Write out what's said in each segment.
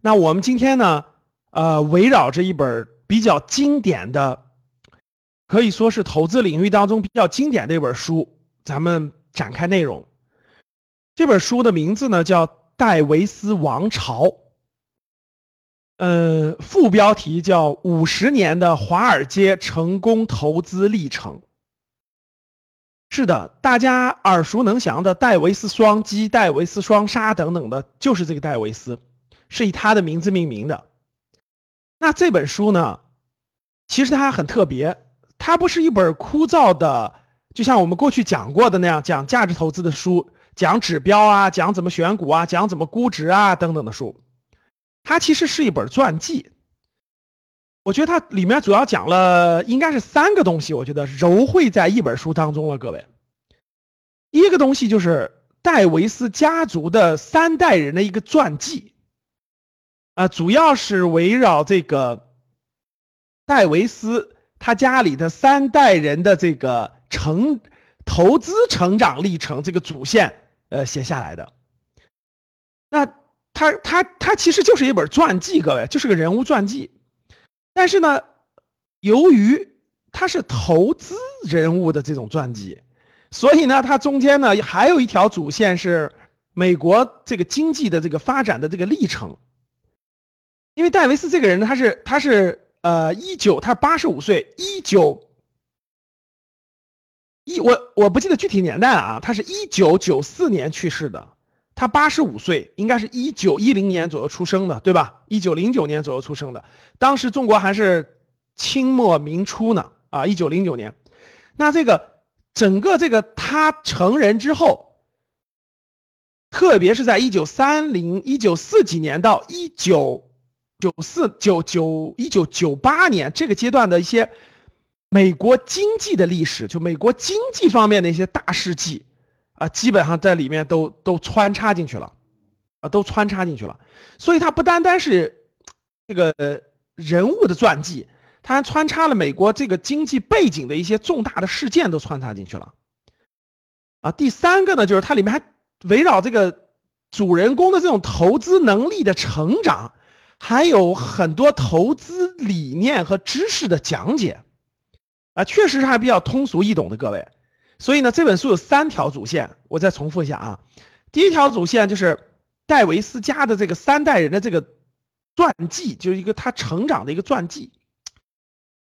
那我们今天呢，呃，围绕着一本比较经典的，可以说是投资领域当中比较经典的一本书，咱们展开内容。这本书的名字呢叫《戴维斯王朝》，呃，副标题叫《五十年的华尔街成功投资历程》。是的，大家耳熟能详的戴维斯双击、戴维斯双杀等等的，就是这个戴维斯。是以他的名字命名的。那这本书呢，其实它很特别，它不是一本枯燥的，就像我们过去讲过的那样讲价值投资的书，讲指标啊，讲怎么选股啊，讲怎么估值啊等等的书。它其实是一本传记。我觉得它里面主要讲了应该是三个东西，我觉得糅汇在一本书当中了。各位，一个东西就是戴维斯家族的三代人的一个传记。啊，主要是围绕这个戴维斯他家里的三代人的这个成投资成长历程这个主线，呃，写下来的。那他他他其实就是一本传记，各位，就是个人物传记。但是呢，由于他是投资人物的这种传记，所以呢，他中间呢还有一条主线是美国这个经济的这个发展的这个历程。因为戴维斯这个人呢，他是他是呃一九，他八十五岁，一九一我我不记得具体年代啊，他是一九九四年去世的，他八十五岁，应该是一九一零年左右出生的，对吧？一九零九年左右出生的，当时中国还是清末明初呢，啊，一九零九年，那这个整个这个他成人之后，特别是在一九三零一九四几年到一九。九四九九一九九八年这个阶段的一些美国经济的历史，就美国经济方面的一些大事迹啊，基本上在里面都都穿插进去了，啊，都穿插进去了。所以它不单单是这个人物的传记，它还穿插了美国这个经济背景的一些重大的事件都穿插进去了。啊，第三个呢，就是它里面还围绕这个主人公的这种投资能力的成长。还有很多投资理念和知识的讲解，啊，确实是还比较通俗易懂的各位。所以呢，这本书有三条主线，我再重复一下啊。第一条主线就是戴维斯家的这个三代人的这个传记，就是一个他成长的一个传记。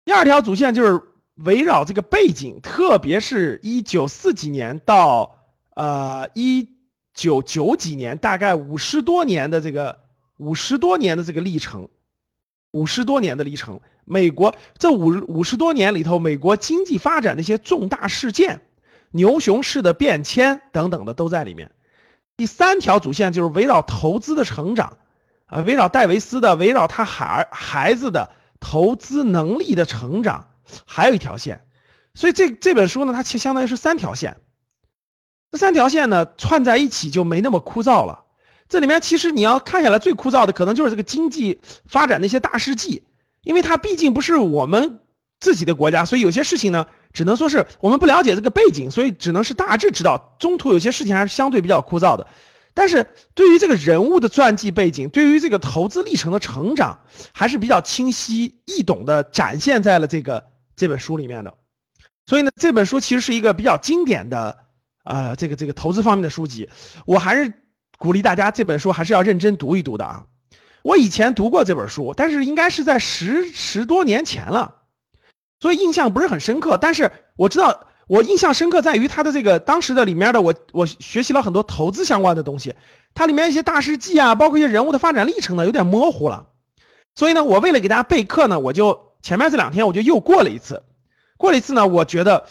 第二条主线就是围绕这个背景，特别是一九四几年到呃一九九几年，大概五十多年的这个。五十多年的这个历程，五十多年的历程，美国这五五十多年里头，美国经济发展的一些重大事件、牛熊市的变迁等等的都在里面。第三条主线就是围绕投资的成长，啊，围绕戴维斯的，围绕他孩孩子的投资能力的成长，还有一条线。所以这这本书呢，它其实相当于是三条线。这三条线呢串在一起就没那么枯燥了。这里面其实你要看下来最枯燥的，可能就是这个经济发展的一些大事记，因为它毕竟不是我们自己的国家，所以有些事情呢，只能说是我们不了解这个背景，所以只能是大致知道。中途有些事情还是相对比较枯燥的，但是对于这个人物的传记背景，对于这个投资历程的成长，还是比较清晰易懂的展现在了这个这本书里面的。所以呢，这本书其实是一个比较经典的啊，这个这个投资方面的书籍，我还是。鼓励大家这本书还是要认真读一读的啊！我以前读过这本书，但是应该是在十十多年前了，所以印象不是很深刻。但是我知道，我印象深刻在于它的这个当时的里面的我我学习了很多投资相关的东西，它里面一些大事记啊，包括一些人物的发展历程呢，有点模糊了。所以呢，我为了给大家备课呢，我就前面这两天我就又过了一次，过了一次呢，我觉得，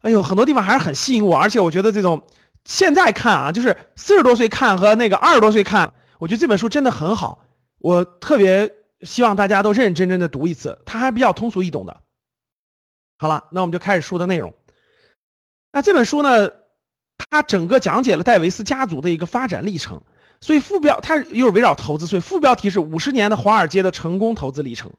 哎呦，很多地方还是很吸引我，而且我觉得这种。现在看啊，就是四十多岁看和那个二十多岁看，我觉得这本书真的很好，我特别希望大家都认认真真的读一次，它还比较通俗易懂的。好了，那我们就开始书的内容。那这本书呢，它整个讲解了戴维斯家族的一个发展历程，所以副标它又是围绕投资，所以副标题是五十年的华尔街的成功投资历程。